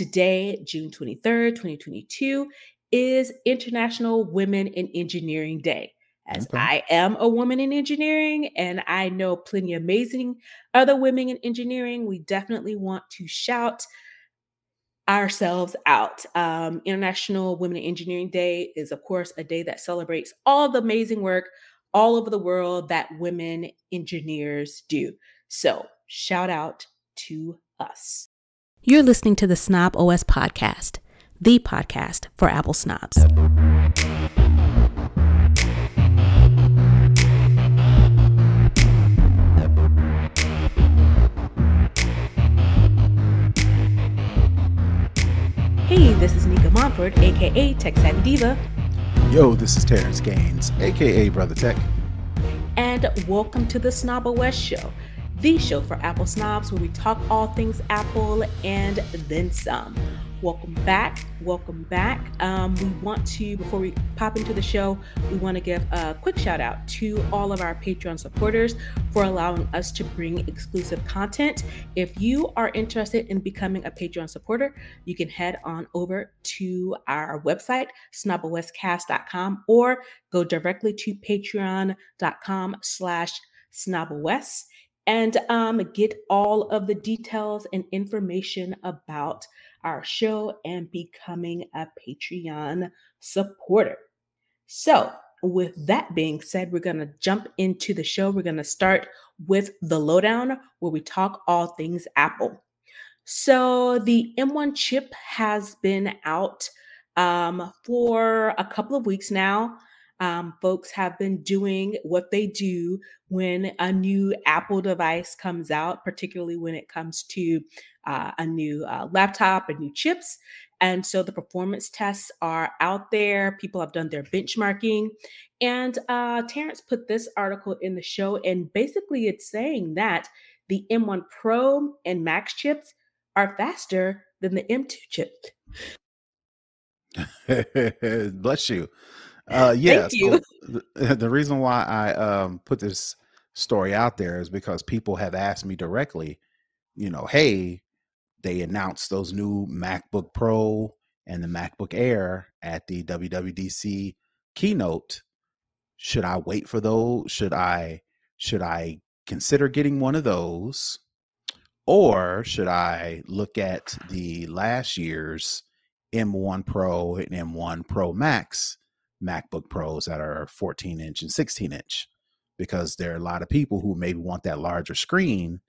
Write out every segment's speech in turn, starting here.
today, June 23rd, 2022, is International Women in Engineering Day. As okay. I am a woman in engineering and I know plenty of amazing other women in engineering, we definitely want to shout ourselves out. Um, International Women in Engineering Day is, of course, a day that celebrates all the amazing work all over the world that women engineers do. So, shout out to us. You're listening to the Snob OS podcast, the podcast for Apple snobs. Hey, this is Nika Montford, aka Tech Savvy Diva. Yo, this is Terrence Gaines, aka Brother Tech. And welcome to the Snob OS Show, the show for Apple snobs where we talk all things Apple and then some. Welcome back. Welcome back. Um, we want to, before we pop into the show, we want to give a quick shout out to all of our Patreon supporters for allowing us to bring exclusive content. If you are interested in becoming a Patreon supporter, you can head on over to our website, snoboscast.com, or go directly to patreon.com slash snobos and um, get all of the details and information about our show and becoming a Patreon supporter. So, with that being said, we're going to jump into the show. We're going to start with the lowdown where we talk all things Apple. So, the M1 chip has been out um, for a couple of weeks now. Um, folks have been doing what they do when a new Apple device comes out, particularly when it comes to uh, a new uh, laptop and new chips. And so the performance tests are out there. People have done their benchmarking. And uh, Terrence put this article in the show, and basically it's saying that the M1 Pro and Max chips are faster than the M2 chip. Bless you. Uh, yeah, Thank you. So the, the, reason why I um, put this story out there is because people have asked me directly, you know, hey, they announced those new MacBook Pro and the MacBook Air at the WWDC keynote. Should I wait for those? Should I should I consider getting one of those? Or should I look at the last year's M1 Pro and M1 Pro Max MacBook Pros that are 14 inch and 16 inch? Because there are a lot of people who maybe want that larger screen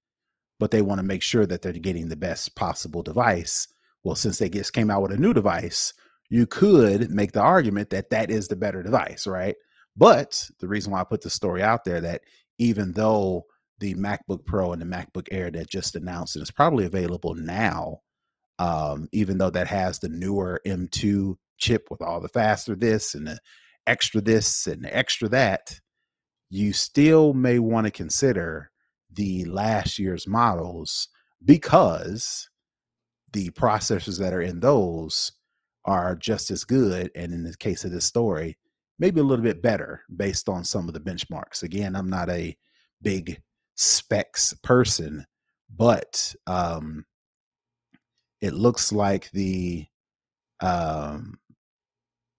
but they want to make sure that they're getting the best possible device. Well, since they just came out with a new device, you could make the argument that that is the better device, right? But the reason why I put the story out there that even though the MacBook Pro and the MacBook Air that just announced and it's probably available now, um, even though that has the newer M2 chip with all the faster this and the extra this and the extra that, you still may want to consider the last year's models because the processors that are in those are just as good and in the case of this story maybe a little bit better based on some of the benchmarks. Again i'm not a big specs person but um it looks like the um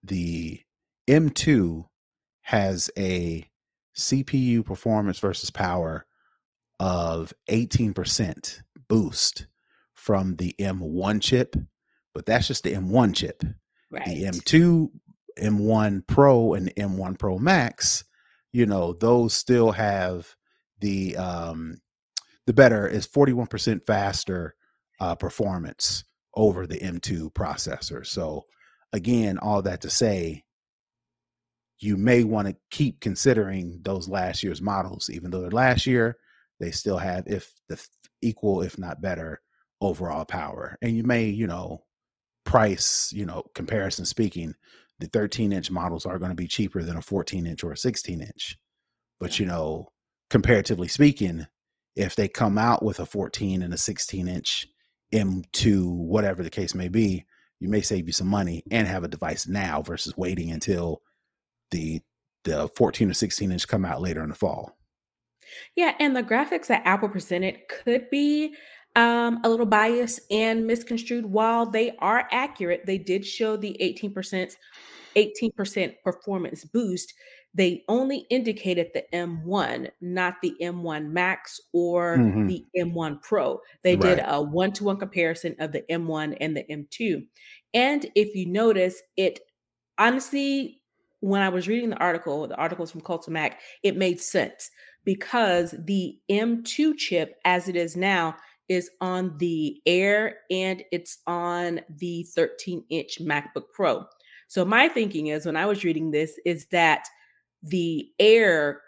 the m2 has a cpu performance versus power of 18% boost from the M1 chip, but that's just the M1 chip. Right. The M2, M1 Pro, and M1 Pro Max, you know, those still have the um the better is 41% faster uh, performance over the M2 processor. So again, all that to say, you may want to keep considering those last year's models, even though they're last year, they still have if the equal if not better overall power. And you may you know price you know comparison speaking the 13 inch models are going to be cheaper than a 14 inch or a 16 inch. But you know comparatively speaking if they come out with a 14 and a 16 inch m2 whatever the case may be you may save you some money and have a device now versus waiting until the the 14 or 16 inch come out later in the fall. Yeah, and the graphics that Apple presented could be um, a little biased and misconstrued. While they are accurate, they did show the 18% 18% performance boost. They only indicated the M1, not the M1 Max or mm-hmm. the M1 Pro. They right. did a one to one comparison of the M1 and the M2. And if you notice, it honestly, when I was reading the article, the articles from Cult of Mac, it made sense because the M2 chip, as it is now, is on the Air and it's on the 13 inch MacBook Pro. So my thinking is when I was reading this is that the Air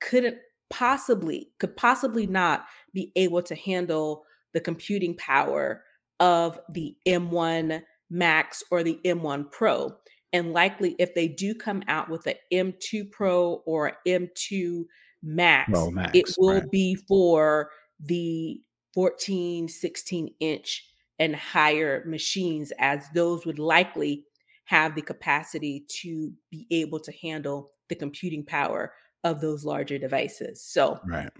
couldn't possibly could possibly not be able to handle the computing power of the M1 Max or the M1 Pro. And likely, if they do come out with an M2 Pro or M2 Max, Max it will right. be for the 14, 16 inch and higher machines, as those would likely have the capacity to be able to handle the computing power of those larger devices. So, right.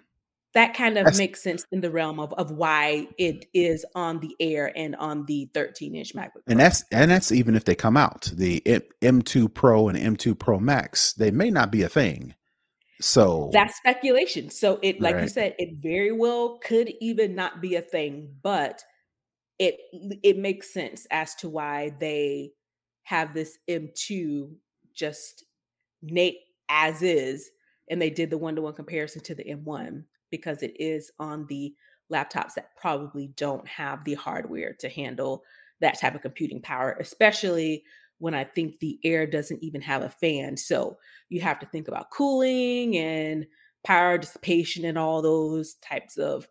That kind of That's, makes sense in the realm of, of why it is on the air and on the 13 inch MacBook. Pro. And that's and that's even if they come out the M2 Pro and M2 Pro Max, they may not be a thing. So that's speculation. So it, like right. you said, it very well could even not be a thing, but it it makes sense as to why they have this M2 just Nate as is, and they did the one to one comparison to the M1 because it is on the laptops that probably don't have the hardware to handle that type of computing power, especially when I think the air doesn't even have a fan. So you have to think about cooling and power dissipation and all those types of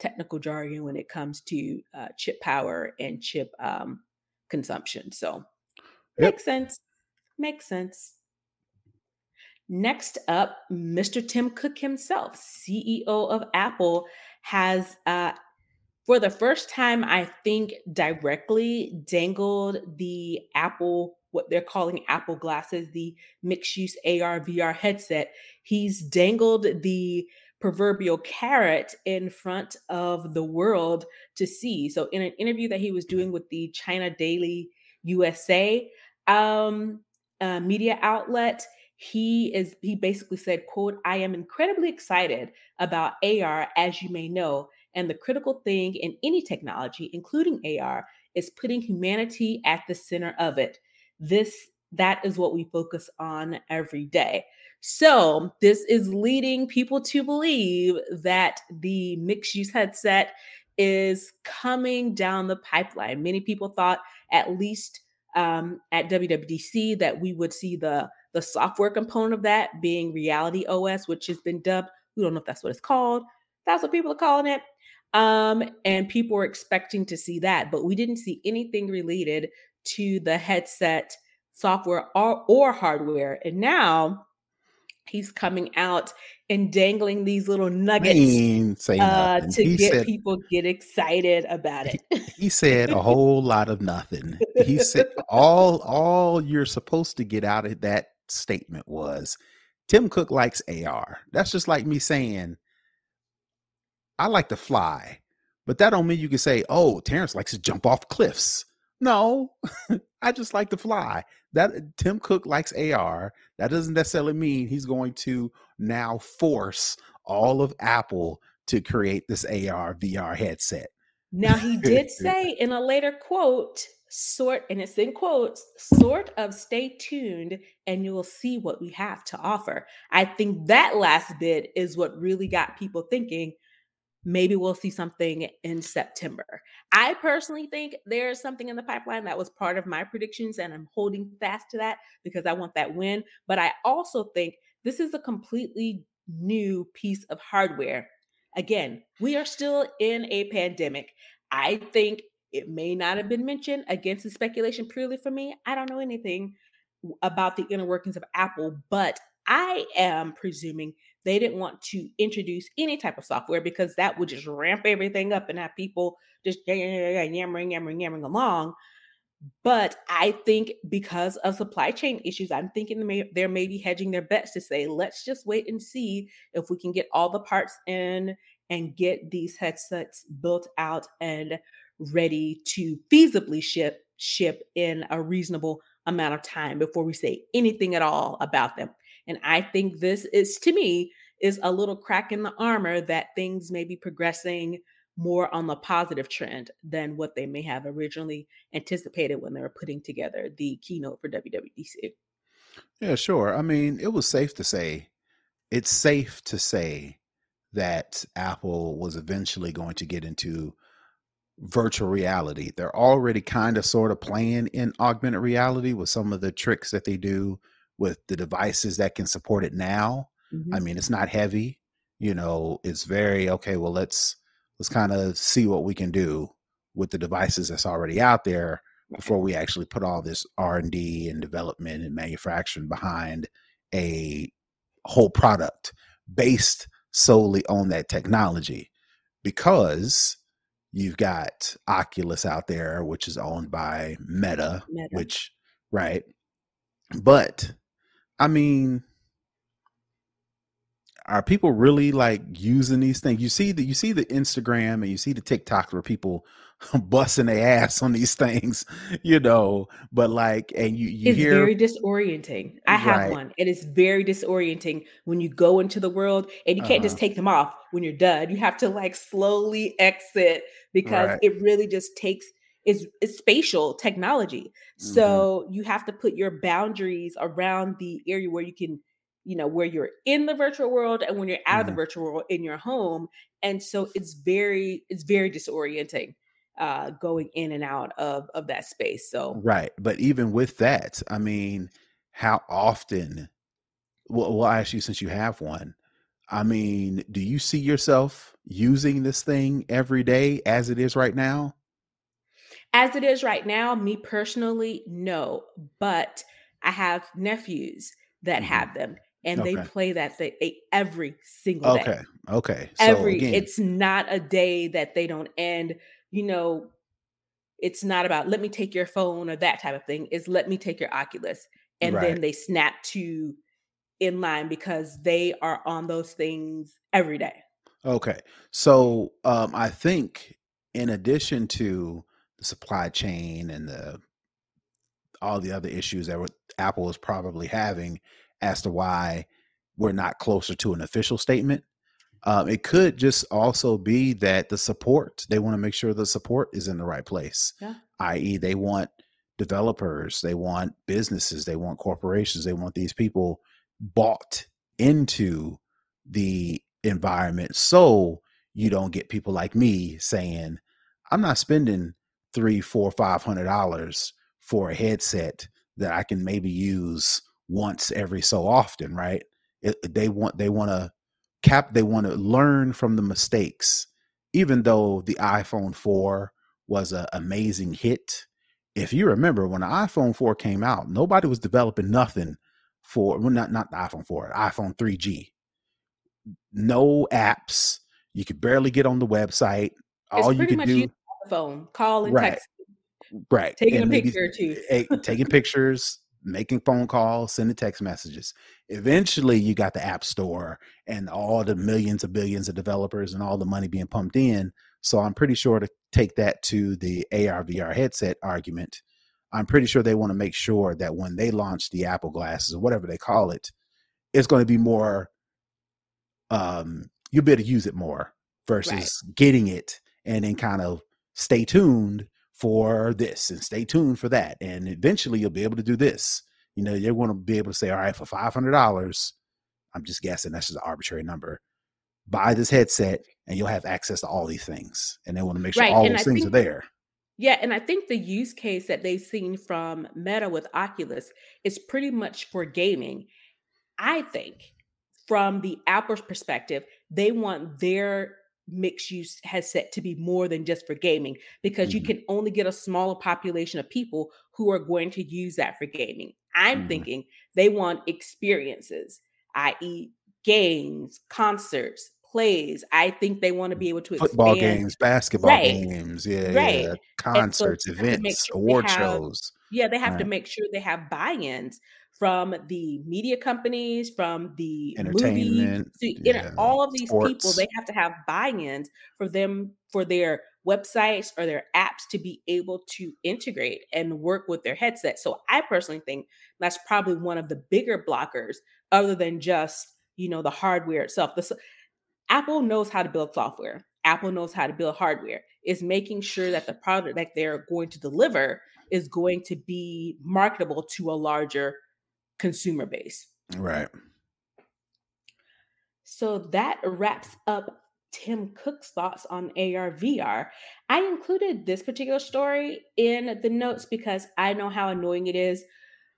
technical jargon when it comes to uh, chip power and chip um, consumption. So yep. makes sense. Makes sense. Next up, Mr. Tim Cook himself, CEO of Apple, has uh, for the first time, I think, directly dangled the Apple, what they're calling Apple glasses, the mixed use AR VR headset. He's dangled the proverbial carrot in front of the world to see. So, in an interview that he was doing with the China Daily USA um, uh, media outlet, he is he basically said quote i am incredibly excited about ar as you may know and the critical thing in any technology, including AR, is putting humanity at the center of it. This that is what we focus on every day. So, this is leading people to believe that the mixed use headset is coming down the pipeline. Many people thought, at least um, at WWDC, that we would see the the software component of that being Reality OS, which has been dubbed. We don't know if that's what it's called. That's what people are calling it. Um, and people were expecting to see that, but we didn't see anything related to the headset software or, or hardware. And now he's coming out and dangling these little nuggets uh, to he get said, people get excited about it. He, he said a whole lot of nothing. He said all all you're supposed to get out of that statement was Tim Cook likes AR. That's just like me saying I like to fly, but that don't mean you can say, "Oh, Terrence likes to jump off cliffs." No, I just like to fly. That Tim Cook likes AR. That doesn't necessarily mean he's going to now force all of Apple to create this AR VR headset. Now he did say in a later quote, sort and it's in quotes, sort of stay tuned and you will see what we have to offer. I think that last bit is what really got people thinking maybe we'll see something in September. I personally think there's something in the pipeline that was part of my predictions, and I'm holding fast to that because I want that win. But I also think this is a completely new piece of hardware. Again, we are still in a pandemic. I think it may not have been mentioned against the speculation purely for me. I don't know anything about the inner workings of Apple, but I am presuming they didn't want to introduce any type of software because that would just ramp everything up and have people just yammering, yammering, yammering along. But I think because of supply chain issues, I'm thinking they're maybe hedging their bets to say, let's just wait and see if we can get all the parts in and get these headsets built out and ready to feasibly ship ship in a reasonable amount of time before we say anything at all about them. And I think this is to me is a little crack in the armor that things may be progressing more on the positive trend than what they may have originally anticipated when they were putting together the keynote for WWDC. Yeah, sure. I mean, it was safe to say, it's safe to say that Apple was eventually going to get into virtual reality. They're already kind of sort of playing in augmented reality with some of the tricks that they do with the devices that can support it now. Mm-hmm. I mean, it's not heavy, you know, it's very okay, well let's let's kind of see what we can do with the devices that's already out there before we actually put all this R&D and development and manufacturing behind a whole product based solely on that technology because you've got Oculus out there which is owned by Meta, Meta. which right but I mean are people really like using these things? You see the you see the Instagram and you see the TikTok where people busting their ass on these things, you know. But like, and you, you it's hear very disorienting. I have right. one. It is very disorienting when you go into the world and you can't uh-huh. just take them off when you're done. You have to like slowly exit because right. it really just takes is, is spatial technology. Mm-hmm. So you have to put your boundaries around the area where you can you know where you're in the virtual world and when you're out mm-hmm. of the mm-hmm. virtual world in your home and so it's very it's very disorienting uh going in and out of of that space so right but even with that i mean how often well, well i ask you since you have one i mean do you see yourself using this thing every day as it is right now as it is right now me personally no but i have nephews that mm-hmm. have them and okay. they play that thing every single day. Okay. Okay. So every again, it's not a day that they don't end. You know, it's not about let me take your phone or that type of thing. Is let me take your Oculus, and right. then they snap to in line because they are on those things every day. Okay. So um, I think in addition to the supply chain and the all the other issues that Apple is probably having as to why we're not closer to an official statement. Um, it could just also be that the support, they want to make sure the support is in the right place, yeah. i.e., they want developers, they want businesses, they want corporations, they want these people bought into the environment so you don't get people like me saying, I'm not spending three, four, five hundred dollars for a headset that I can maybe use once every so often, right? It, they want they want to cap they want to learn from the mistakes. Even though the iPhone 4 was an amazing hit, if you remember when the iPhone 4 came out, nobody was developing nothing for well, not not the iPhone 4, iPhone 3G. No apps. You could barely get on the website. All you could do phone, call and right. text. Right. Taking and a picture two. taking pictures, making phone calls, sending text messages. Eventually, you got the App Store and all the millions of billions of developers and all the money being pumped in. So I'm pretty sure to take that to the AR VR headset argument. I'm pretty sure they want to make sure that when they launch the Apple glasses or whatever they call it, it's going to be more. Um, you'll be able to use it more versus right. getting it and then kind of stay tuned for this and stay tuned for that. And eventually you'll be able to do this. You know, you're going to be able to say, all right, for $500, I'm just guessing that's just an arbitrary number. Buy this headset and you'll have access to all these things. And they want to make sure right. all and those I things think, are there. Yeah. And I think the use case that they've seen from Meta with Oculus is pretty much for gaming. I think from the Apple's perspective, they want their mixed use headset to be more than just for gaming because mm-hmm. you can only get a smaller population of people who are going to use that for gaming. I'm mm-hmm. thinking they want experiences, i.e., games, concerts, plays. I think they want to be able to football expand. games, basketball Right. games, yeah, Right. yeah, so concerts, they have to make events, sure award have shows. yeah, they have to make sure they have buy-ins from the media companies, from the movie, Entertainment, to, you know, yeah, all of these people. They have to have buy-ins for them for their websites or their apps to be able to integrate and work with their headset. So I personally think that's probably one of the bigger blockers, other than just you know the hardware itself. The, Apple knows how to build software. Apple knows how to build hardware. Is making sure that the product that they're going to deliver is going to be marketable to a larger consumer base. Right. So that wraps up Tim Cook's thoughts on AR VR. I included this particular story in the notes because I know how annoying it is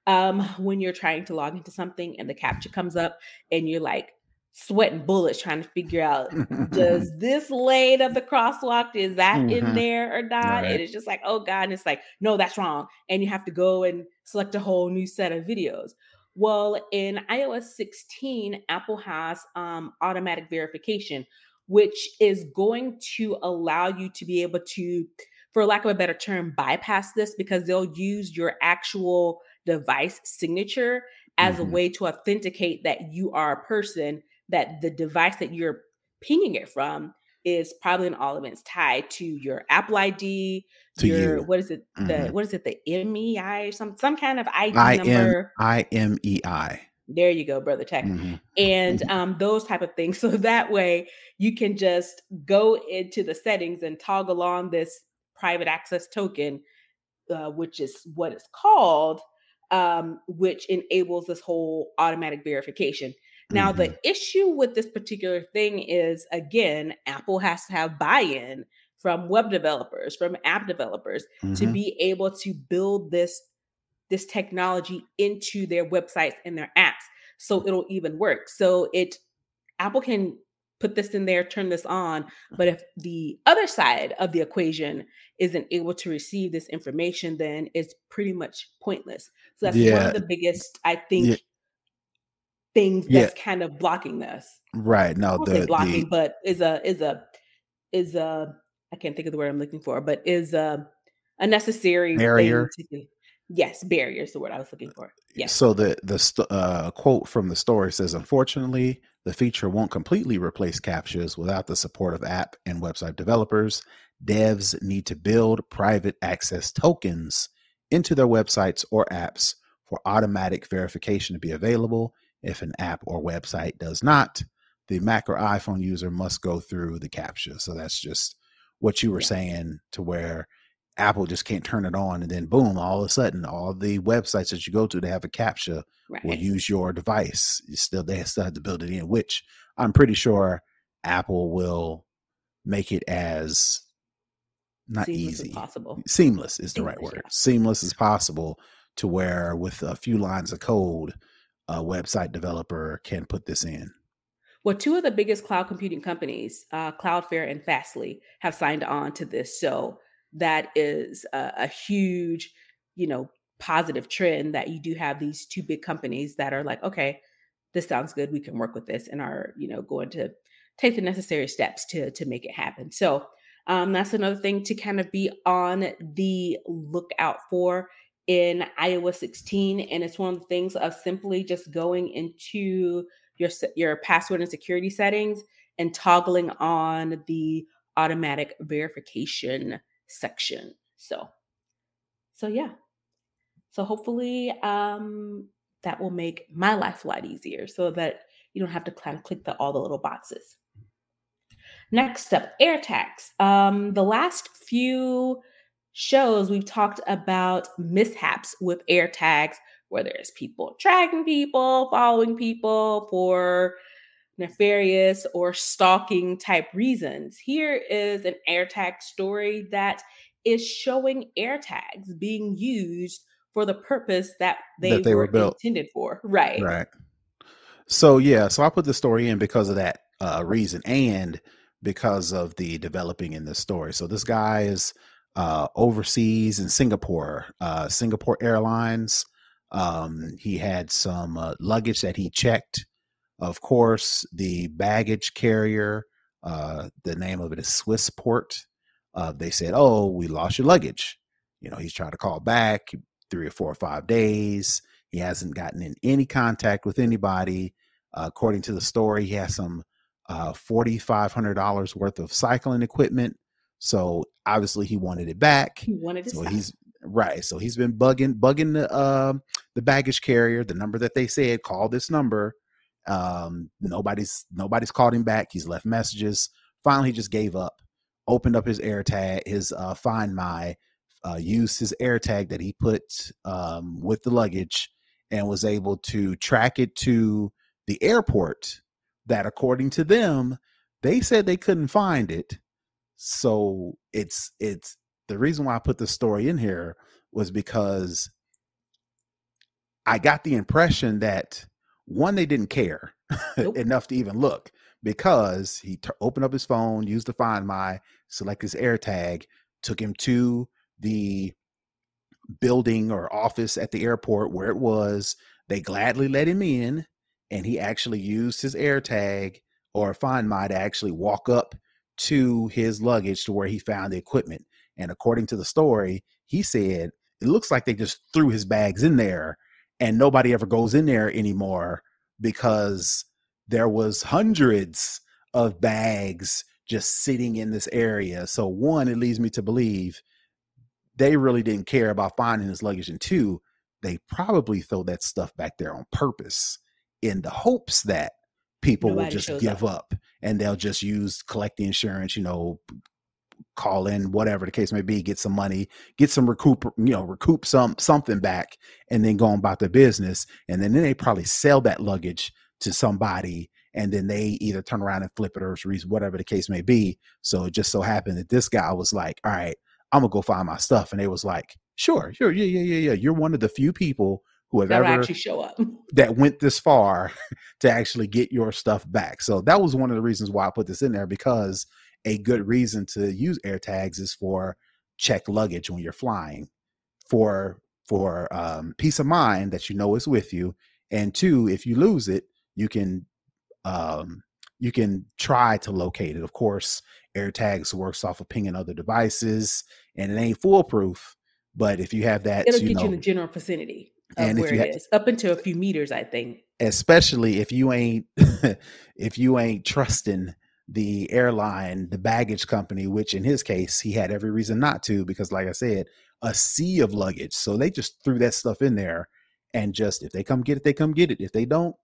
um, when you're trying to log into something and the captcha comes up and you're like sweating bullets trying to figure out does this lane of the crosswalk is that in Mhm. there or not Right. and it's just like oh god and it's like no that's wrong and you have to go and select a whole new set of videos well in ios 16 apple has um, automatic verification which is going to allow you to be able to for lack of a better term bypass this because they'll use your actual device signature as a Mhm. way to authenticate that you are a person that the device that you're pinging it from is probably in all events tied to your Apple ID, To your you. what is it the Mhm. what is it the MEI or some some kind of ID number. I M E I. There you go, brother tech. Mhm. And um, those type of things. So that way you can just go into the settings and toggle on this private access token, uh, which is what it's called, um, which enables this whole automatic verification. Now, Mhm. the issue with this particular thing is again, Apple has to have buy in from web developers, from app developers to Mhm. be able to build this this technology into their websites and their apps so it'll even work. So it Apple can put this in there, turn this on, but if the other side of the equation isn't able to receive this information, then it's pretty much pointless. So that's one of the biggest, I think, Yeah. things Yeah. that's kind of blocking this. Right. No, the blocking, the but is a is a is a I can't think of the word I'm looking for, but is a a necessary Barrier? thing to do. Yes, barrier is the word I was looking for. Yes. So the the st- uh, quote from the story says, "Unfortunately, the feature won't completely replace captchas without the support of app and website developers. Devs need to build private access tokens into their websites or apps for automatic verification to be available. If an app or website does not, the Mac or iPhone user must go through the captcha. So that's just what you were Yeah. saying to where Apple just can't turn it on and then boom, all of a sudden, all the websites that you go to, they have a captcha will use your device. You still they still have to build it in, which I'm pretty sure Apple will make it as not Seamless as easy. possible. Seamless is the right word. yeah. Seamless as possible to where with a few lines of code, a website developer can put this in. Well, two of the biggest cloud computing companies, uh, Cloudflare and Fastly, have signed on to this. So that is a, a huge, you know, positive trend that you do have these two big companies that are like, okay, this sounds good. We can work with this and are, you know, going to take the necessary steps to to make it happen. So um, that's another thing to kind of be on the lookout for in iOS 16. And it's one of the things of simply just going into your your password and security settings and toggling on the automatic verification section. So, so yeah. So hopefully, um, that will make my life a lot easier, so that you don't have to kind of click the all the little boxes. Next up, AirTags. Um, the last few shows we've talked about mishaps with AirTags, where there's people tracking people, following people for nefarious or stalking type reasons. Here is an AirTag story that is showing AirTags being used for the purpose that they, That they were were, intended for. Right. Right. So yeah, so I put the story in because of that uh, reason and because of the developing in this story. So this guy is uh, overseas in Singapore, uh, Singapore Airlines. Um, he had some uh, luggage that he checked Of course, the baggage carrier, uh, the name of it is Swissport. Uh, they said, "Oh, we lost your luggage." You know, he's trying to call back three or four or five days. He hasn't gotten in any contact with anybody. Uh, according to the story, he has some uh, $4,500 worth of cycling equipment. So obviously he wanted it back. He wanted it. So he's right. So he's been bugging, bugging the uh, the baggage carrier, the number that they said, call this number. Um, nobody's nobody's called him back. He's left messages. Finally, he just gave up. Opened up his AirTag, his uh, Find My, uh, used his AirTag that he put um, with the luggage, and was able to track it to the airport. That, according to them, they said they couldn't find it. So it's it's the reason why I put the story in here was because I got the impression that one, they didn't care nope. enough to even look because he t- opened up his phone, used the Find My, select his AirTag, took him to the building or office at the airport where it was. They gladly let him in, and he actually used his AirTag or Find My to actually walk up to his luggage to where he found the equipment. And according to the story, he said it looks like they just threw his bags in there and nobody ever goes in there anymore because there was hundreds of bags just sitting in this area. So one, it leads me to believe they really didn't care about finding his luggage, and two, they probably throw that stuff back there on purpose in the hopes that people Nobody will just give up. up. and they'll just use collect the insurance, you know, call in whatever the case may be get some money get some recoup you know recoup some something back and then go on about their business and then, then they probably sell that luggage to somebody and then they either turn around and flip it or whatever the case may be. So it just so happened that this guy was like all right i'm gonna go find my stuff and they was like sure sure yeah yeah yeah yeah you're one of the few people who have ever actually show up that went this far to actually get your stuff back so that was one of the reasons why i put this in there because a good reason to use AirTags is for check luggage when you're flying, for for um, peace of mind that you know is with you, and two, if you lose it, you can um, you can try to locate it. Of course, AirTags works off of pinging other devices, and it ain't foolproof. But if you have that, it'll you get know, you in the general vicinity and where it ha- is, up into a few meters, I think. Especially if you ain't if you ain't trusting the airline, the baggage company, which in his case, he had every reason not to, because like I said, a sea of luggage. So they just threw that stuff in there and just if they come get it, they come get it. If they don't,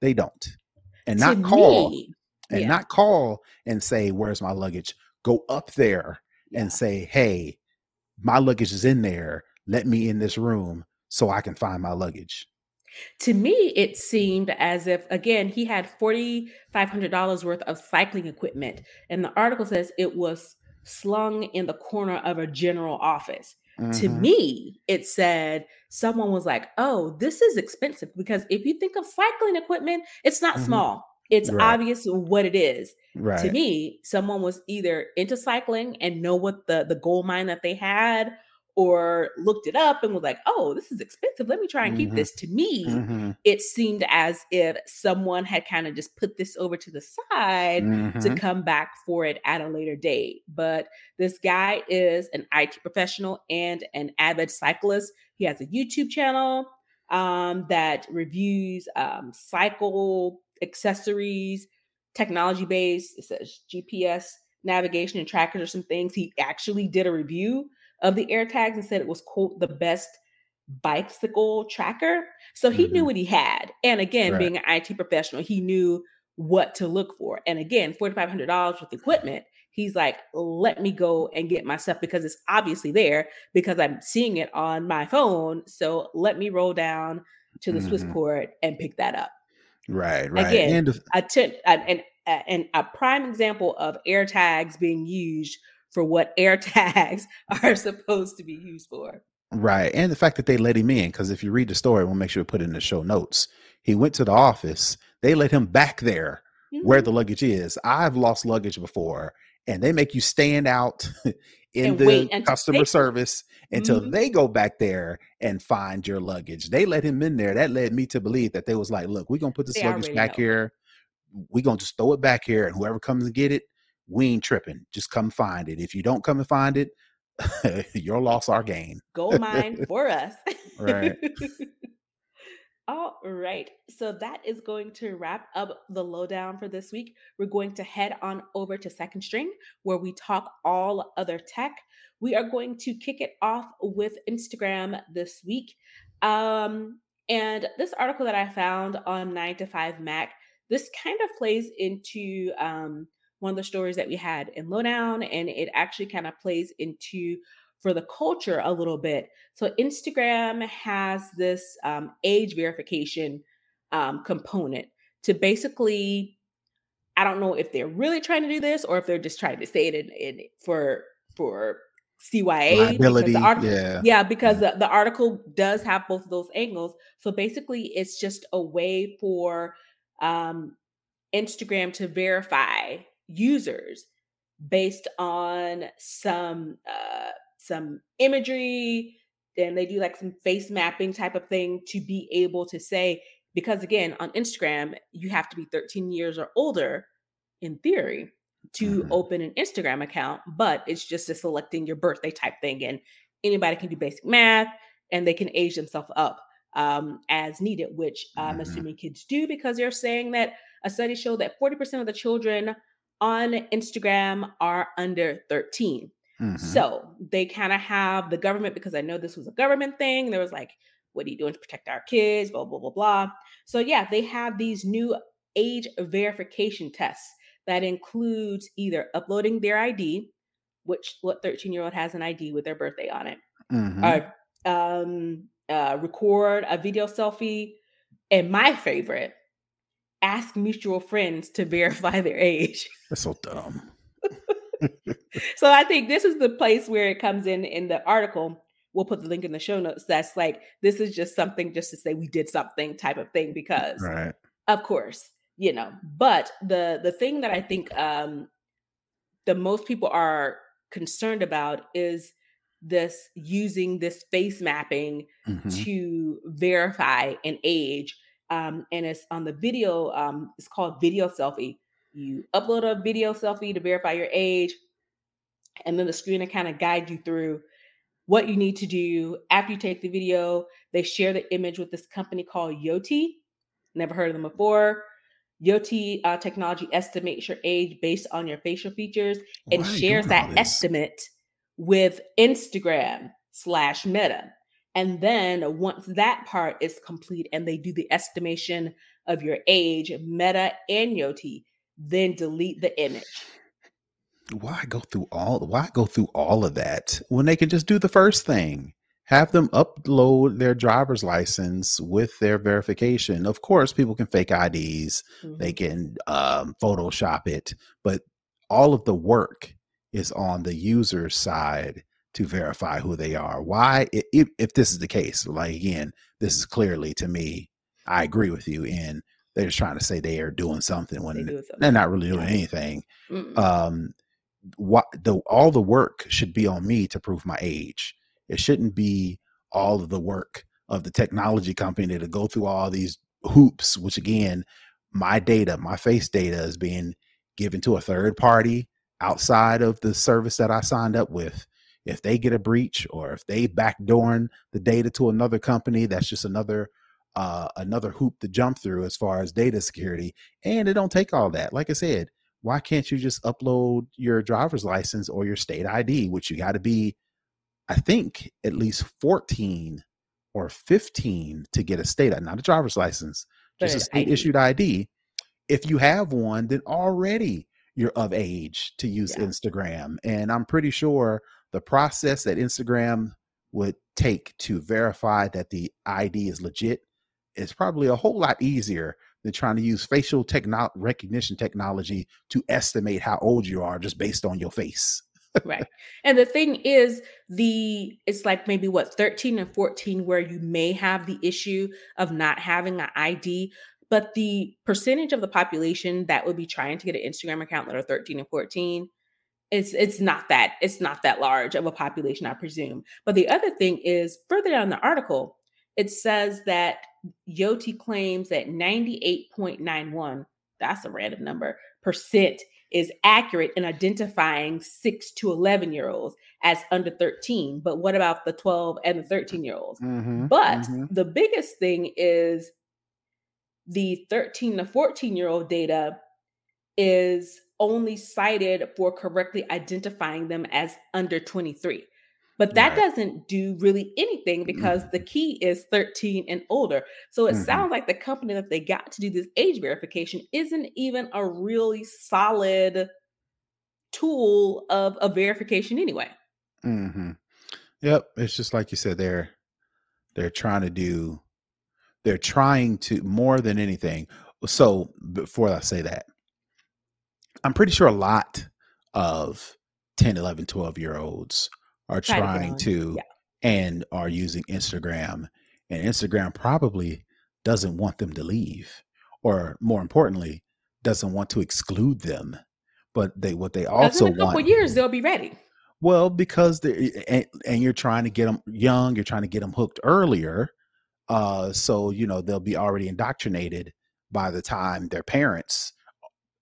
they don't. And not call me, and yeah. not call and say, Where's my luggage? Go up there yeah. and say, Hey, my luggage is in there. Let me in this room so I can find my luggage. To me, it seemed as if, again, he had $4,500 worth of cycling equipment. And the article says it was slung in the corner of a general office. Mm-hmm. To me, it said someone was like, oh, this is expensive because if you think of cycling equipment, it's not mm-hmm. small. It's right. obvious what it is. Right. To me, someone was either into cycling and know what the the gold mine that they had or looked it up and was like, oh, this is expensive. Let me try and mm-hmm. keep this. To me, mm-hmm. it seemed as if someone had kind of just put this over to the side mm-hmm. to come back for it at a later date. But this guy is an IT professional and an avid cyclist. He has a YouTube channel um, that reviews um, cycle accessories, technology based. It says GPS navigation and trackers or some things. He actually did a review of the AirTags and said it was quote the best bicycle tracker. So he mm-hmm. knew what he had. And again, right. being an IT professional, he knew what to look for. And again, $4,500 with equipment. He's like, let me go and get my stuff because it's obviously there because I'm seeing it on my phone. So let me roll down to the mm-hmm. Swissport and pick that up. Right, right. Again, and, a t- and, and a prime example of AirTags being used for what air tags are supposed to be used for. Right. And the fact that they let him in, because if you read the story, we'll make sure we put it in the show notes. He went to the office, they let him back there mm-hmm. where the luggage is. I've lost luggage before, and they make you stand out in and the customer service until mm-hmm. they go back there and find your luggage. They let him in there. That led me to believe that they was like, look, we're gonna put this they luggage back know. here We're gonna just throw it back here, and whoever comes and get it, we ain't tripping. Just come find it. If you don't come and find it, your loss, our gain. Gold mine for us. right. All right. So that is going to wrap up the lowdown for this week. We're going to head on over to Second String, where we talk all other tech. We are going to kick it off with Instagram this week. Um, and this article that I found on 9 to 5 Mac, this kind of plays into um, one of the stories that we had in Lowdown, and it actually kind of plays into for the culture a little bit. So Instagram has this um, age verification um, component to basically, I don't know if they're really trying to do this or if they're just trying to say it in, in for for CYA. Liability, article, yeah, yeah, because yeah. The, the article does have both of those angles. So basically, it's just a way for um, Instagram to verify users based on some uh, some imagery and they do like some face mapping type of thing to be able to say because again on instagram you have to be 13 years or older in theory to mm-hmm. open an instagram account but it's just a selecting your birthday type thing and anybody can do basic math and they can age themselves up um, as needed which i'm mm-hmm. assuming kids do because they're saying that a study showed that 40% of the children on instagram are under 13 Mm-hmm. So they kind of have the government, because I know this was a government thing. There was like, what are you doing to protect our kids? Blah, blah, blah, blah. So yeah, they have these new age verification tests that includes either uploading their ID, which what 13 year old has an ID with their birthday on it, mm-hmm. or um, uh, record a video selfie, and my favorite, ask mutual friends to verify their age. That's so dumb. so I think this is the place where it comes in in the article. We'll put the link in the show notes. That's like this is just something just to say we did something type of thing because right. of course, you know. But the the thing that I think um the most people are concerned about is this using this face mapping mm-hmm. to verify an age um, and it's on the video um, it's called video selfie you upload a video selfie to verify your age, and then the screener kind of guide you through what you need to do after you take the video. They share the image with this company called Yoti. Never heard of them before. Yoti uh, technology estimates your age based on your facial features and shares that estimate with Instagram slash Meta. And then once that part is complete and they do the estimation of your age, Meta and Yoti then delete the image. Why go through all why go through all of that when they can just do the first thing? Have them upload their driver's license with their verification. Of course, people can fake IDs, mm-hmm. they can um, Photoshop it, but all of the work is on the user's side to verify who they are. Why, if, if this is the case, like again, this is clearly to me, I agree with you in they're just trying to say they are doing something when they they're not really doing anything. Mm-mm. Um, what the all the work should be on me to prove my age. It shouldn't be all of the work of the technology company to go through all these hoops. Which again, my data, my face data, is being given to a third party outside of the service that I signed up with. If they get a breach or if they backdooring the data to another company, that's just another uh, another hoop to jump through as far as data security. And it don't take all that. Like I said, why can't you just upload your driver's license or your state ID, which you got to be, I think, at least 14 or 15 to get a state, ID, not a driver's license, just a state ID. issued ID. If you have one, then already you're of age to use yeah. Instagram. And I'm pretty sure the process that Instagram would take to verify that the ID is legit is probably a whole lot easier than trying to use facial techno- recognition technology to estimate how old you are just based on your face. right. And the thing is, the it's like maybe what 13 and 14 where you may have the issue of not having an ID, but the percentage of the population that would be trying to get an Instagram account that are 13 and 14 it's it's not that it's not that large of a population i presume but the other thing is further down the article it says that Yoti claims that 98.91 that's a random number, percent is accurate in identifying six to 11 year olds as under 13. But what about the 12 and the 13 year olds? Mm-hmm, but mm-hmm. the biggest thing is the 13 to 14 year old data is only cited for correctly identifying them as under 23. But that right. doesn't do really anything because mm-hmm. the key is 13 and older. So it mm-hmm. sounds like the company that they got to do this age verification isn't even a really solid tool of a verification anyway. Mm-hmm. Yep. It's just like you said, they're they're trying to do they're trying to more than anything. So before I say that, I'm pretty sure a lot of 10, 11, 12 year olds are trying to, yeah. and are using Instagram, and Instagram probably doesn't want them to leave, or more importantly, doesn't want to exclude them. But they what they also in a couple want years they'll be ready. Well, because they and, and you're trying to get them young, you're trying to get them hooked earlier, uh, so you know they'll be already indoctrinated by the time their parents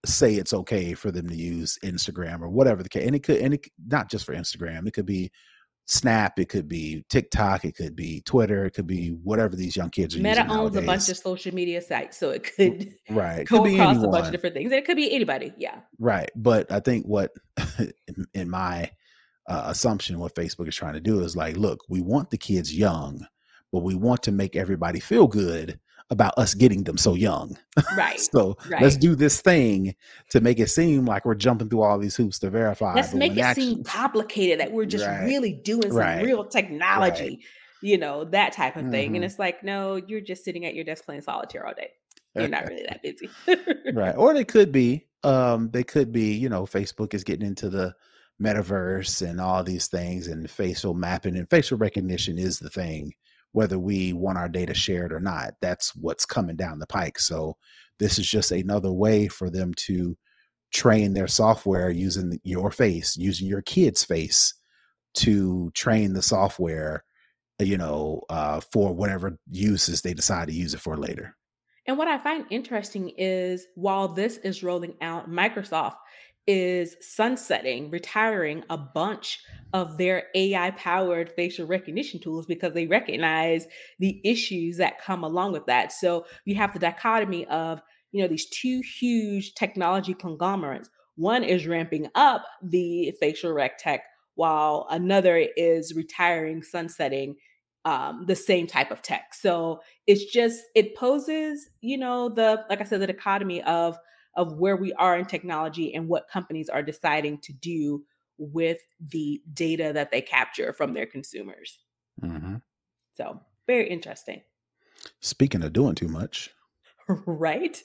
say it's okay for them to use Instagram or whatever the case. And it could, and it not just for Instagram. It could be Snap. It could be TikTok. It could be Twitter. It could be whatever these young kids are Meta using. Meta owns nowadays. a bunch of social media sites, so it could right go could across a bunch of different things. It could be anybody. Yeah. Right, but I think what in my uh, assumption what Facebook is trying to do is like, look, we want the kids young, but we want to make everybody feel good about us getting them so young. Right. so right. let's do this thing to make it seem like we're jumping through all these hoops to verify. Let's make it seem complicated that we're just right. really doing some right. real technology, you know, that type of thing. Mm-hmm. And it's like, no, you're just sitting at your desk playing solitaire all day. You're not really that busy. right. Or they could be, um, they could be, you know, Facebook is getting into the metaverse and all these things and facial mapping and facial recognition is the thing whether we want our data shared or not. That's what's coming down the pike. So this is just another way for them to train their software using your face, using your kid's face to train the software, you know, uh, for whatever uses they decide to use it for later. And what I find interesting is while this is rolling out, Microsoft is sunsetting, retiring a bunch of their AI powered facial recognition tools because they recognize the issues that come along with that. So you have the dichotomy of, you know, these two huge technology conglomerates. One is ramping up the facial rec tech while another is retiring, sunsetting um, the same type of tech. So it's just, it poses, you know, the, like I said, the dichotomy of of where we are in technology and what companies are deciding to do with the data that they capture from their consumers. Mm-hmm. So, very interesting. Speaking of doing too much, right?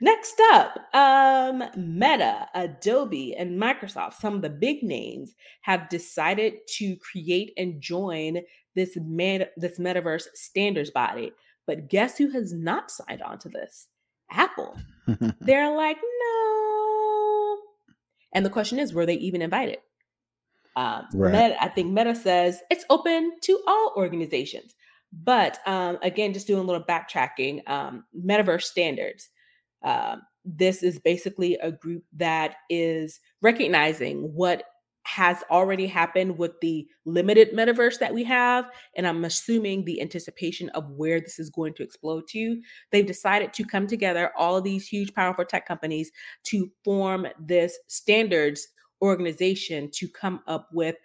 Next up, um, Meta, Adobe, and Microsoft, some of the big names, have decided to create and join this meta, this metaverse standards body. But guess who has not signed on to this? Apple. They're like, no. And the question is, were they even invited? Um, right. Meta, I think Meta says it's open to all organizations. But um, again, just doing a little backtracking, um, Metaverse Standards. Um, this is basically a group that is recognizing what has already happened with the limited metaverse that we have. And I'm assuming the anticipation of where this is going to explode to. They've decided to come together, all of these huge, powerful tech companies, to form this standards organization to come up with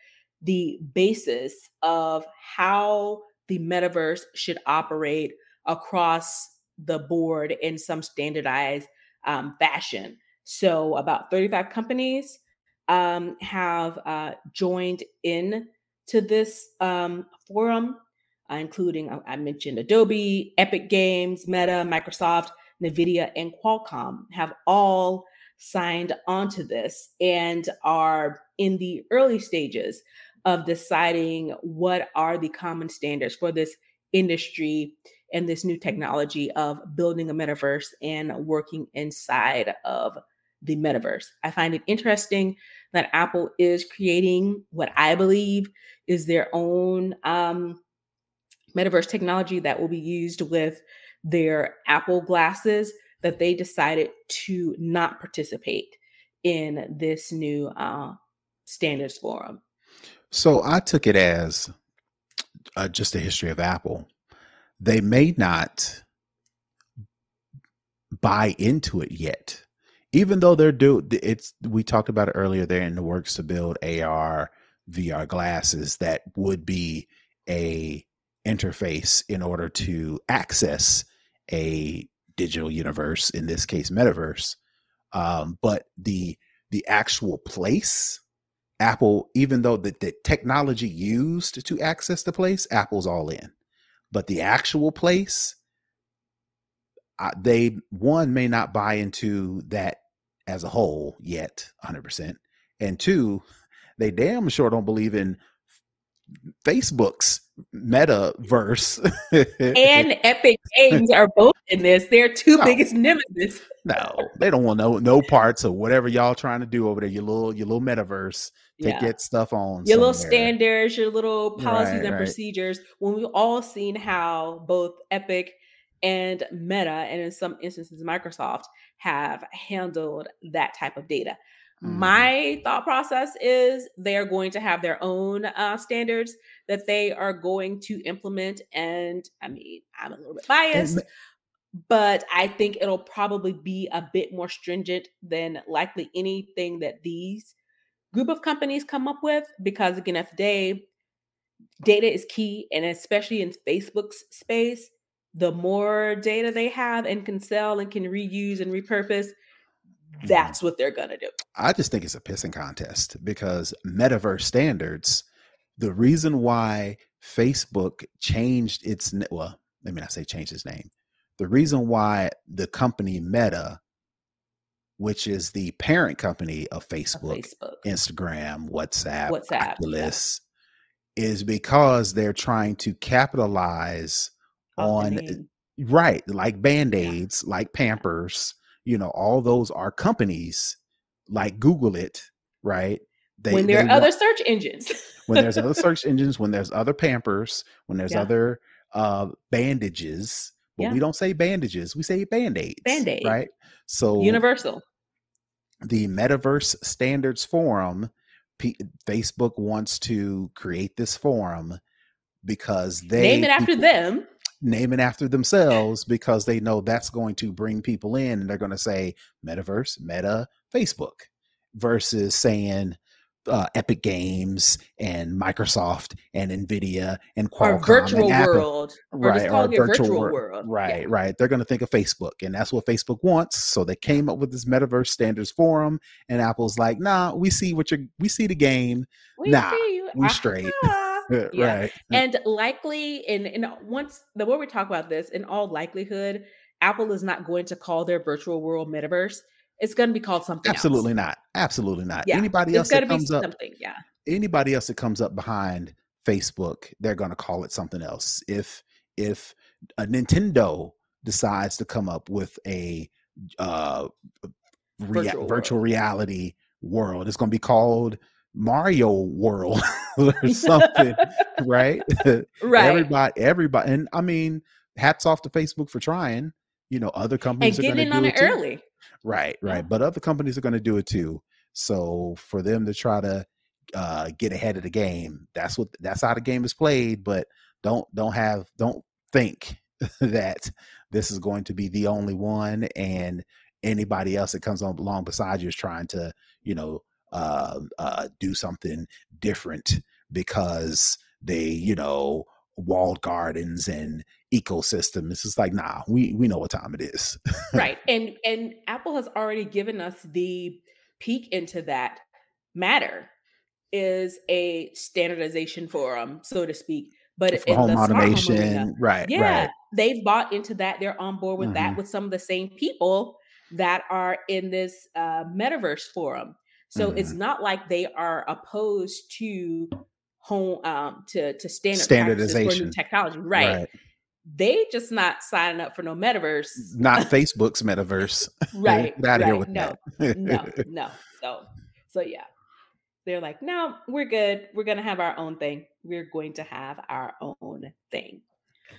the basis of how the metaverse should operate across the board in some standardized um, fashion. So, about 35 companies um, have uh, joined in to this um, forum, uh, including I mentioned Adobe, Epic Games, Meta, Microsoft, NVIDIA, and Qualcomm have all signed onto this and are in the early stages of deciding what are the common standards for this industry and this new technology of building a metaverse and working inside of the metaverse. I find it interesting that Apple is creating what I believe is their own um, metaverse technology that will be used with their Apple glasses that they decided to not participate in this new uh, standards forum? So I took it as uh, just a history of Apple. They may not buy into it yet, even though they're do it's. We talked about it earlier. They're in the works to build AR, VR glasses that would be a interface in order to access a digital universe, in this case, metaverse. Um, but the the actual place Apple, even though the, the technology used to access the place, Apple's all in. But the actual place, uh, they one may not buy into that as a whole yet, 100%. And two, they damn sure don't believe in Facebook's metaverse and Epic Games are both in this. They're two no. biggest nemesis. no, they don't want no no parts of whatever y'all trying to do over there. Your little your little metaverse to yeah. get stuff on. Your somewhere. little standards, your little policies right, and right. procedures. When we've all seen how both Epic and Meta, and in some instances Microsoft, have handled that type of data. Mm. My thought process is they are going to have their own uh, standards that they are going to implement. And I mean, I'm a little bit biased, but I think it'll probably be a bit more stringent than likely anything that these group of companies come up with. Because again, at the day, data is key. And especially in Facebook's space, the more data they have and can sell and can reuse and repurpose, Mm-hmm. that's what they're going to do. I just think it's a pissing contest because metaverse standards, the reason why Facebook changed its, well, I mean, I say changed its name. The reason why the company Meta, which is the parent company of Facebook, of Facebook. Instagram, WhatsApp, WhatsApp Oculus, yeah. is because they're trying to capitalize on, right, like band aids, yeah. like Pampers you know, all those are companies like Google it, right? They, when there are want, other search engines. when there's other search engines, when there's other Pampers, when there's yeah. other uh bandages, but yeah. we don't say bandages, we say band-aids. Band-aid. Right. So universal. The Metaverse Standards Forum, P- Facebook wants to create this forum because they name it after them name it after themselves because they know that's going to bring people in and they're going to say metaverse, meta, Facebook versus saying uh, Epic Games and Microsoft and Nvidia and Qualcomm or virtual and world, right? Or, or virtual, virtual world. world. right? Yeah. Right. They're going to think of Facebook, and that's what Facebook wants. So they came up with this Metaverse Standards Forum, and Apple's like, "Nah, we see what you we see the game. We nah, we straight." yeah. Right. And likely, in in once the more we talk about this, in all likelihood, Apple is not going to call their virtual world metaverse. It's going to be called something. Absolutely else. not. Absolutely not. Yeah. Anybody else that comes up, yeah. Anybody else that comes up behind Facebook, they're going to call it something else. If if a Nintendo decides to come up with a uh, rea- virtual, virtual reality world, it's going to be called Mario World or something, right? right. Everybody, everybody, and I mean, hats off to Facebook for trying. You know, other companies and are getting on it, it early. Right, right. Yeah. But other companies are going to do it too. So for them to try to uh, get ahead of the game, that's what that's how the game is played. But don't don't have don't think that this is going to be the only one and anybody else that comes along beside you is trying to you know uh, uh, do something different because they, you know, walled gardens and ecosystems. It's just like, nah, we we know what time it is. right. And and Apple has already given us the peek into that matter is a standardization forum, so to speak. But For home automation, arena, right? Yeah, right. they've bought into that. They're on board with mm-hmm. that with some of the same people that are in this uh, metaverse forum. So mm-hmm. it's not like they are opposed to home um to to standard standardization technology, right? right? They just not signing up for no metaverse. Not Facebook's metaverse. right. Get out of here with no, that. no, no. So so yeah. They're like, no, we're good. We're gonna have our own thing. We're going to have our own thing.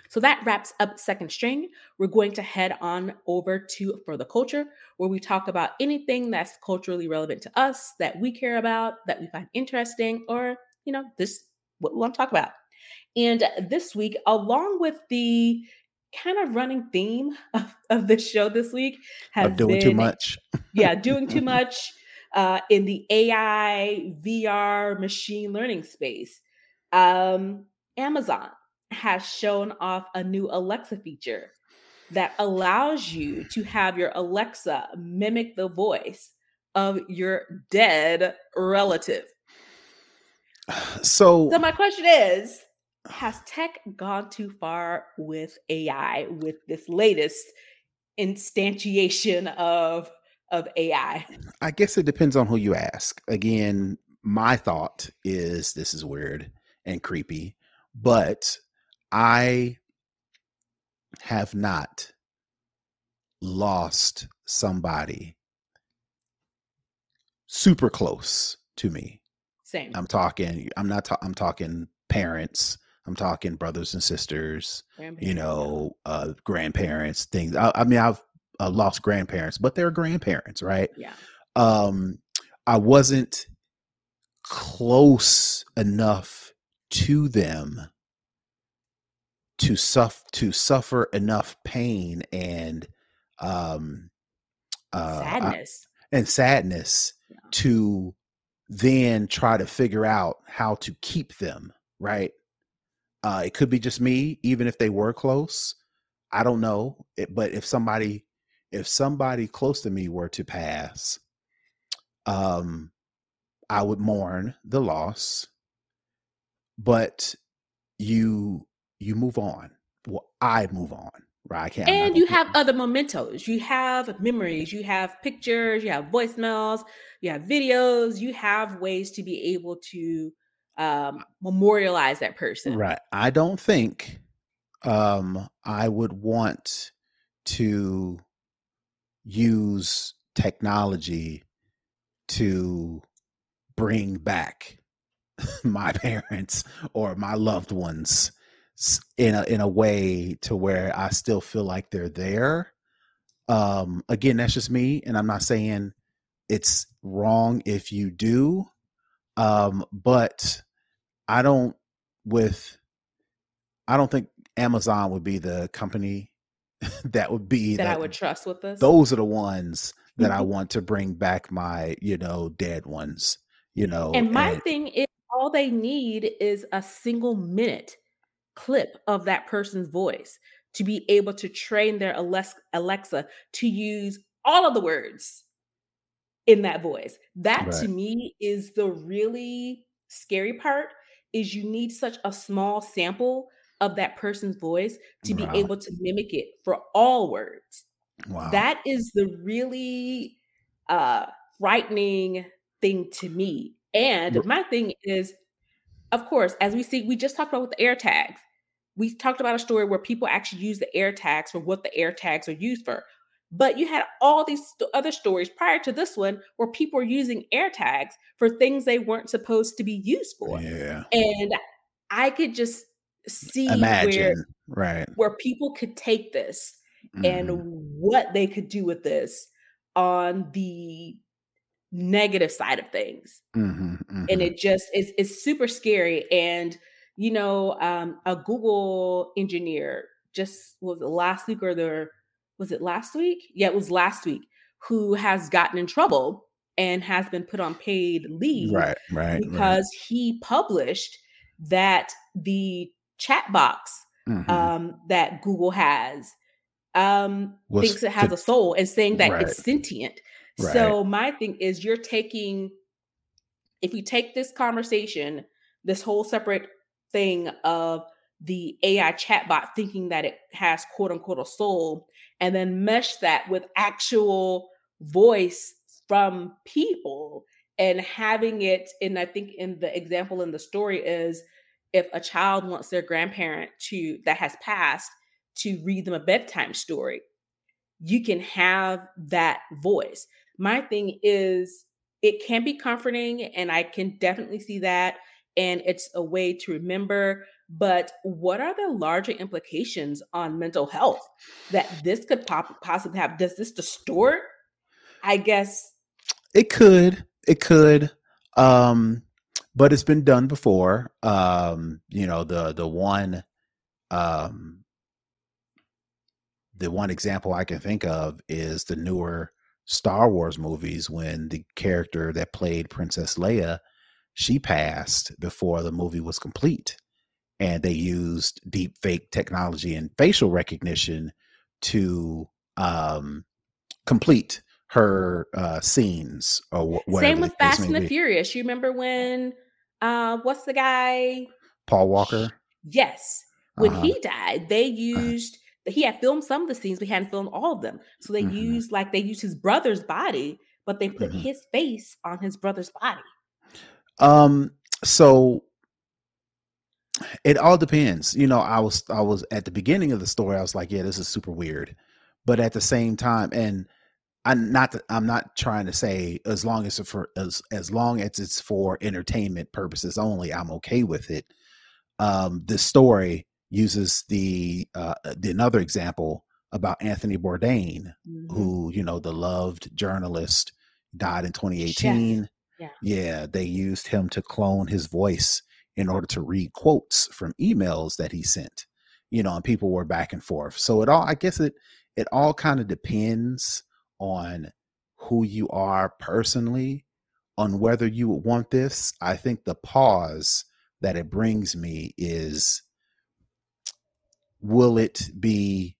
So that wraps up second string. We're going to head on over to For the Culture, where we talk about anything that's culturally relevant to us, that we care about, that we find interesting, or, you know, this what we want to talk about. And this week, along with the kind of running theme of, of this show this week has of doing been, too much. yeah, doing too much uh, in the AI, VR, machine learning space. Um, Amazon has shown off a new Alexa feature that allows you mm. to have your Alexa mimic the voice of your dead relative. So, so my question is has tech gone too far with AI with this latest instantiation of of AI? I guess it depends on who you ask. Again, my thought is this is weird and creepy, but I have not lost somebody super close to me. Same. I'm talking I'm not ta- I'm talking parents, I'm talking brothers and sisters, you know, uh, grandparents, things. I, I mean, I've uh, lost grandparents, but they're grandparents, right? Yeah. Um, I wasn't close enough to them to suffer to suffer enough pain and um uh sadness I, and sadness yeah. to then try to figure out how to keep them right uh, it could be just me, even if they were close. I don't know. It, but if somebody, if somebody close to me were to pass, um, I would mourn the loss. But you, you move on. Well, I move on. Right. I can't. And you have other mementos. You have memories. You have pictures. You have voicemails. You have videos. You have ways to be able to um, memorialize that person. Right. I don't think um, I would want to use technology to bring back my parents or my loved ones in a in a way to where I still feel like they're there. Um again, that's just me and I'm not saying it's wrong if you do. Um but I don't with I don't think Amazon would be the company that would be that, that I would trust with this. Those are the ones that I want to bring back my, you know, dead ones, you know. And my and, thing is all they need is a single minute clip of that person's voice to be able to train their Alexa to use all of the words in that voice. That right. to me is the really scary part is you need such a small sample of that person's voice to wow. be able to mimic it for all words. Wow. That is the really uh frightening thing to me. And my thing is, of course, as we see, we just talked about with the air tags. We talked about a story where people actually use the air tags for what the air tags are used for. But you had all these other stories prior to this one where people were using air tags for things they weren't supposed to be used for. Yeah. And I could just see Imagine. where right where people could take this mm. and mm-hmm. what they could do with this on the negative side of things. Mm-hmm, mm-hmm. And it just is it's super scary. And you know, um, a Google engineer just was last week or the was it last week? Yeah, it was last week, who has gotten in trouble and has been put on paid leave. Right, right. Because right. he published that the chatbot mm-hmm. um, that Google has um, thinks it has a soul and saying that right. it's sentient. So my thing is you're taking if you take this conversation, this whole separate thing of the AI chatbot thinking that it has quote unquote a soul and then mesh that with actual voice from people and having it and i think in the example in the story is if a child wants their grandparent to that has passed to read them a bedtime story you can have that voice my thing is it can be comforting and i can definitely see that and it's a way to remember but what are the larger implications on mental health that this could pop- possibly have? Does this distort? I guess it could. It could. Um, but it's been done before. Um, you know, the the one um the one example I can think of is the newer Star Wars movies when the character that played Princess Leia she passed before the movie was complete and they used deep fake technology and facial recognition to um, complete her uh, scenes or wh- same with fast and the furious you remember when uh, what's the guy paul walker yes when uh-huh. he died they uh-huh. used. He had filmed some of the scenes but he hadn't filmed all of them so they mm-hmm. used like they used his brother's body but they put mm-hmm. his face on his brother's body um so it all depends. You know, I was I was at the beginning of the story. I was like, yeah, this is super weird, but at the same time, and I'm not I'm not trying to say as long as for as as long as it's for entertainment purposes only, I'm okay with it. Um, the story uses the uh, the another example about Anthony Bourdain, mm-hmm. who you know the loved journalist died in 2018. Yeah. yeah, they used him to clone his voice in order to read quotes from emails that he sent you know and people were back and forth so it all i guess it it all kind of depends on who you are personally on whether you would want this i think the pause that it brings me is will it be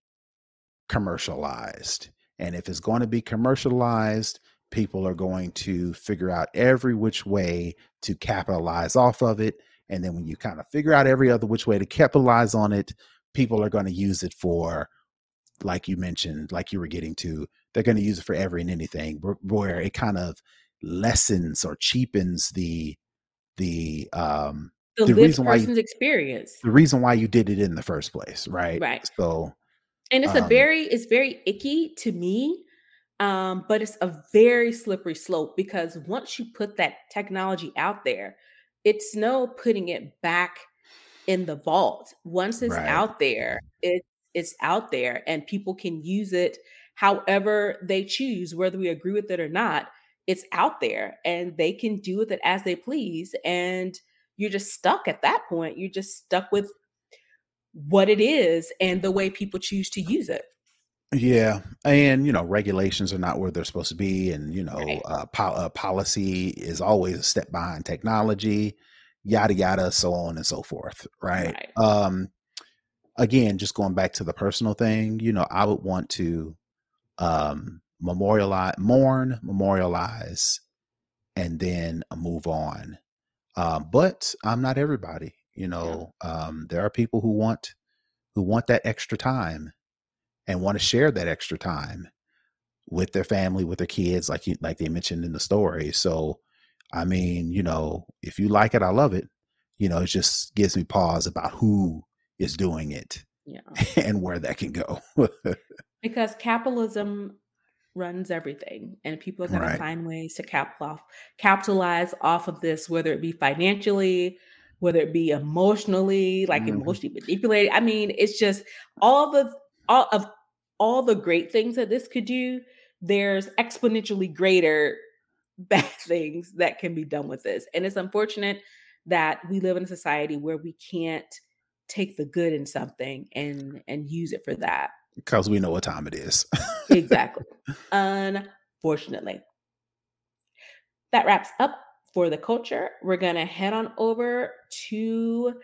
commercialized? And if it's going to be commercialized people are going to figure out every which way to capitalize off of it. And then when you kind of figure out every other which way to capitalize on it, people are going to use it for, like you mentioned, like you were getting to, they're going to use it for every and anything where it kind of lessens or cheapens the, the, um, the, the reason why you, experience the reason why you did it in the first place right right so and it's um, a very it's very icky to me um, but it's a very slippery slope because once you put that technology out there it's no putting it back in the vault. Once it's right. out there, it, it's out there and people can use it however they choose, whether we agree with it or not. It's out there and they can do with it as they please. And you're just stuck at that point. You're just stuck with what it is and the way people choose to use it. Yeah, and you know regulations are not where they're supposed to be, and you know right. uh, po- uh, policy is always a step behind technology, yada yada, so on and so forth. Right? right. Um, again, just going back to the personal thing, you know, I would want to um, memorialize, mourn, memorialize, and then move on. Um, but I'm not everybody. You know, yeah. um, there are people who want who want that extra time and want to share that extra time with their family, with their kids, like you, like they mentioned in the story. So, I mean, you know, if you like it, I love it. You know, it just gives me pause about who is doing it, yeah, and where that can go. because capitalism runs everything, and people are going right. to find ways to capitalize capitalize off of this, whether it be financially, whether it be emotionally, like mm-hmm. emotionally manipulated. I mean, it's just all the all of all the great things that this could do, there's exponentially greater bad things that can be done with this. And it's unfortunate that we live in a society where we can't take the good in something and and use it for that because we know what time it is. exactly. Unfortunately. That wraps up for the culture. We're going to head on over to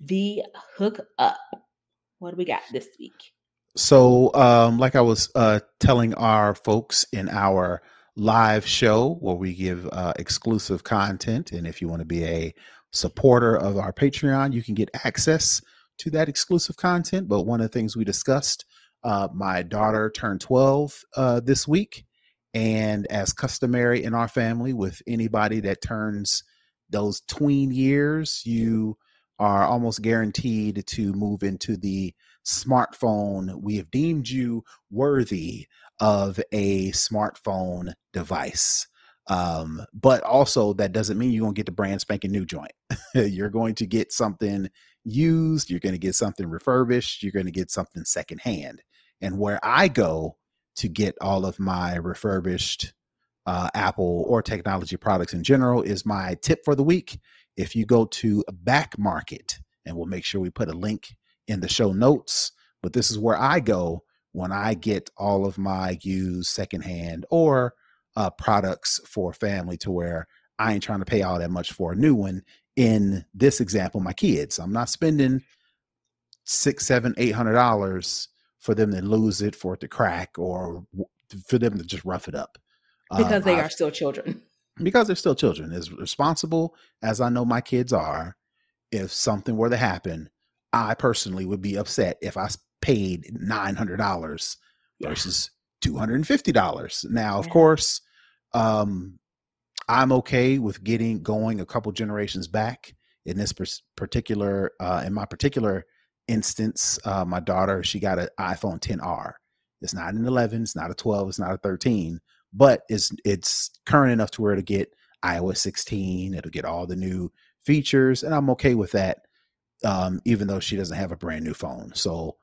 the hook up. What do we got this week? So, um, like I was uh, telling our folks in our live show where we give uh, exclusive content, and if you want to be a supporter of our Patreon, you can get access to that exclusive content. But one of the things we discussed, uh, my daughter turned 12 uh, this week. And as customary in our family, with anybody that turns those tween years, you are almost guaranteed to move into the smartphone, we have deemed you worthy of a smartphone device. Um, but also that doesn't mean you're gonna get the brand spanking new joint. you're going to get something used, you're going to get something refurbished, you're going to get something secondhand. And where I go to get all of my refurbished uh, Apple or technology products in general is my tip for the week. If you go to Back Market, and we'll make sure we put a link in the show notes, but this is where I go when I get all of my used secondhand or uh, products for family to where I ain't trying to pay all that much for a new one. In this example, my kids, I'm not spending six, seven, eight hundred dollars for them to lose it, for it to crack, or for them to just rough it up. Because um, they are still children. Because they're still children. As responsible as I know my kids are, if something were to happen, I personally would be upset if I paid nine hundred dollars yeah. versus two hundred and fifty dollars. Now, of yeah. course, um, I'm okay with getting going a couple generations back. In this particular, uh, in my particular instance, uh, my daughter she got an iPhone 10R. It's not an 11, it's not a 12, it's not a 13, but it's it's current enough to where to get iOS 16. It'll get all the new features, and I'm okay with that. Um, even though she doesn't have a brand new phone, so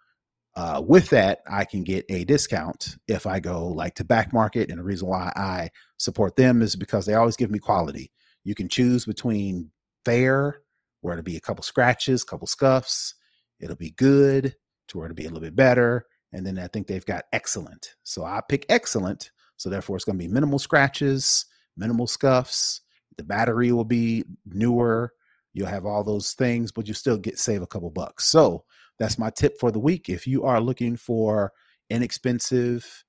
uh, with that, I can get a discount if I go like to back market. And the reason why I support them is because they always give me quality. You can choose between fair, where it'll be a couple scratches, couple scuffs. It'll be good to where it'll be a little bit better. And then I think they've got excellent. So I pick excellent. So therefore, it's going to be minimal scratches, minimal scuffs. The battery will be newer. You'll have all those things, but you still get save a couple bucks. So that's my tip for the week. If you are looking for inexpensive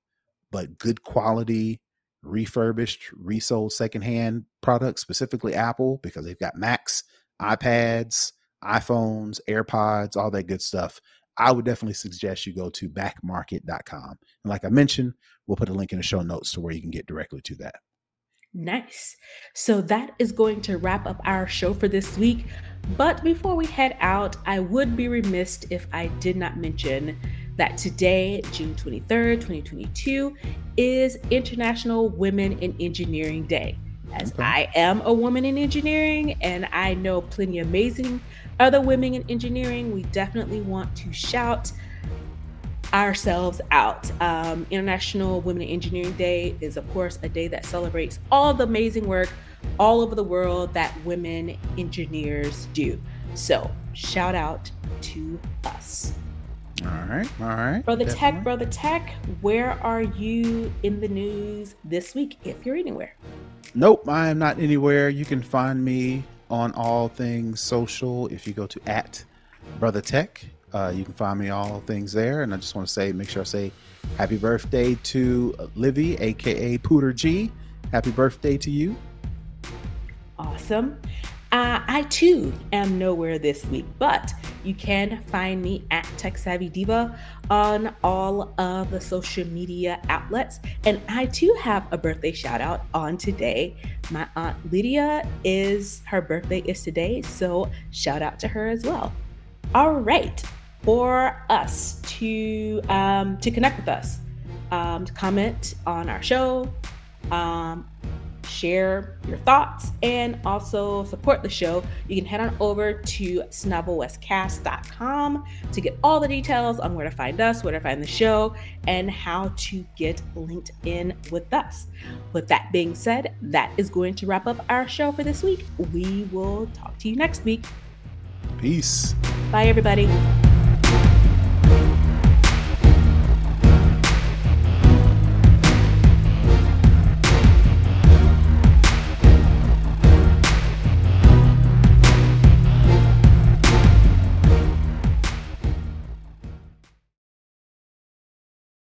but good quality refurbished, resold secondhand products, specifically Apple, because they've got Macs, iPads, iPhones, AirPods, all that good stuff. I would definitely suggest you go to backmarket.com. And like I mentioned, we'll put a link in the show notes to where you can get directly to that. Nice. So that is going to wrap up our show for this week. But before we head out, I would be remiss if I did not mention that today, June 23rd, 2022, is International Women in Engineering Day. As okay. I am a woman in engineering and I know plenty amazing other women in engineering, we definitely want to shout ourselves out. Um, International Women in Engineering Day is, of course, a day that celebrates all the amazing work all over the world that women engineers do. So, shout out to us. All right, all right. Brother Definitely. Tech, Brother Tech, where are you in the news this week if you're anywhere? Nope, I am not anywhere. You can find me on all things social if you go to at Brother Tech. Uh, you can find me all things there. And I just want to say, make sure I say happy birthday to Livy, aka Pooter G. Happy birthday to you. Awesome. Uh, I too am nowhere this week, but you can find me at Tech Savvy Diva on all of the social media outlets. And I too have a birthday shout out on today. My Aunt Lydia is, her birthday is today, so shout out to her as well. All right for us to um, to connect with us, um, to comment on our show, um, share your thoughts, and also support the show, you can head on over to snobblewestcast.com to get all the details on where to find us, where to find the show, and how to get linked in with us. With that being said, that is going to wrap up our show for this week. We will talk to you next week. Peace. Bye, everybody.